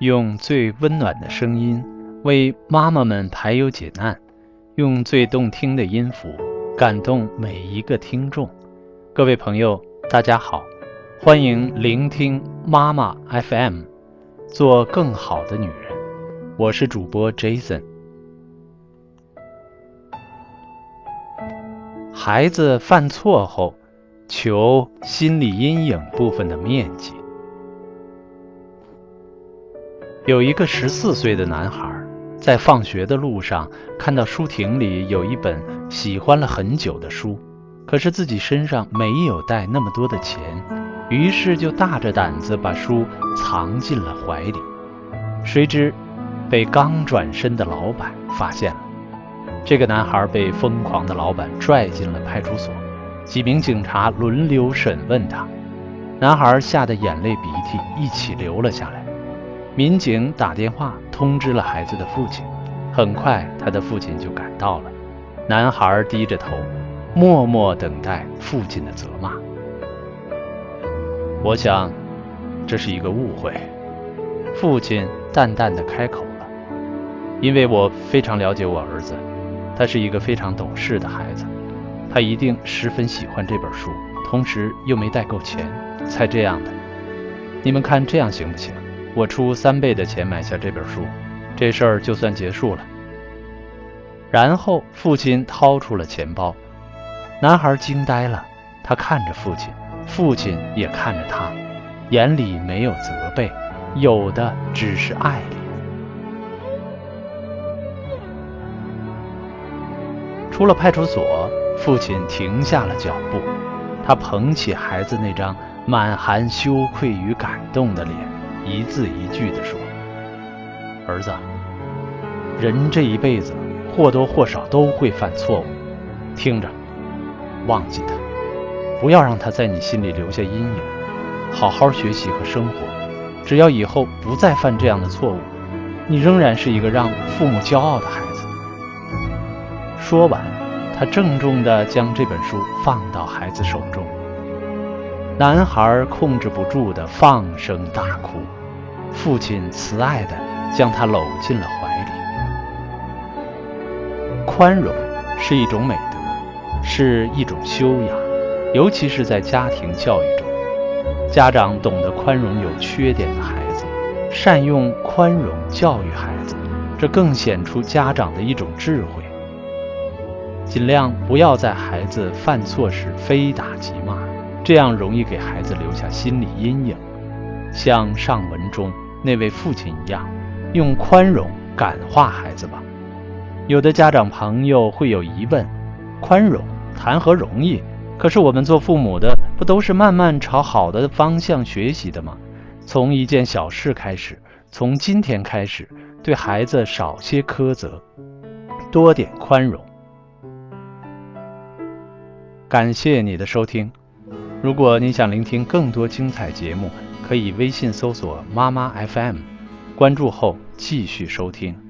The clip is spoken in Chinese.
用最温暖的声音为妈妈们排忧解难，用最动听的音符感动每一个听众。各位朋友，大家好，欢迎聆听妈妈 FM，做更好的女人。我是主播 Jason。孩子犯错后，求心理阴影部分的面积。有一个十四岁的男孩，在放学的路上看到书亭里有一本喜欢了很久的书，可是自己身上没有带那么多的钱，于是就大着胆子把书藏进了怀里。谁知被刚转身的老板发现了，这个男孩被疯狂的老板拽进了派出所，几名警察轮流审问他，男孩吓得眼泪鼻涕一起流了下来。民警打电话通知了孩子的父亲，很快他的父亲就赶到了。男孩低着头，默默等待父亲的责骂。我想，这是一个误会。父亲淡淡的开口了：“因为我非常了解我儿子，他是一个非常懂事的孩子，他一定十分喜欢这本书，同时又没带够钱，才这样的。你们看这样行不行？”我出三倍的钱买下这本书，这事儿就算结束了。然后父亲掏出了钱包，男孩惊呆了，他看着父亲，父亲也看着他，眼里没有责备，有的只是爱怜。出了派出所，父亲停下了脚步，他捧起孩子那张满含羞愧与感动的脸。一字一句地说：“儿子，人这一辈子或多或少都会犯错误，听着，忘记他，不要让他在你心里留下阴影，好好学习和生活。只要以后不再犯这样的错误，你仍然是一个让父母骄傲的孩子。”说完，他郑重地将这本书放到孩子手中。男孩控制不住的放声大哭，父亲慈爱的将他搂进了怀里。宽容是一种美德，是一种修养，尤其是在家庭教育中，家长懂得宽容有缺点的孩子，善用宽容教育孩子，这更显出家长的一种智慧。尽量不要在孩子犯错时非打即骂。这样容易给孩子留下心理阴影，像上文中那位父亲一样，用宽容感化孩子吧。有的家长朋友会有疑问：宽容谈何容易？可是我们做父母的不都是慢慢朝好的方向学习的吗？从一件小事开始，从今天开始，对孩子少些苛责，多点宽容。感谢你的收听。如果你想聆听更多精彩节目，可以微信搜索“妈妈 FM”，关注后继续收听。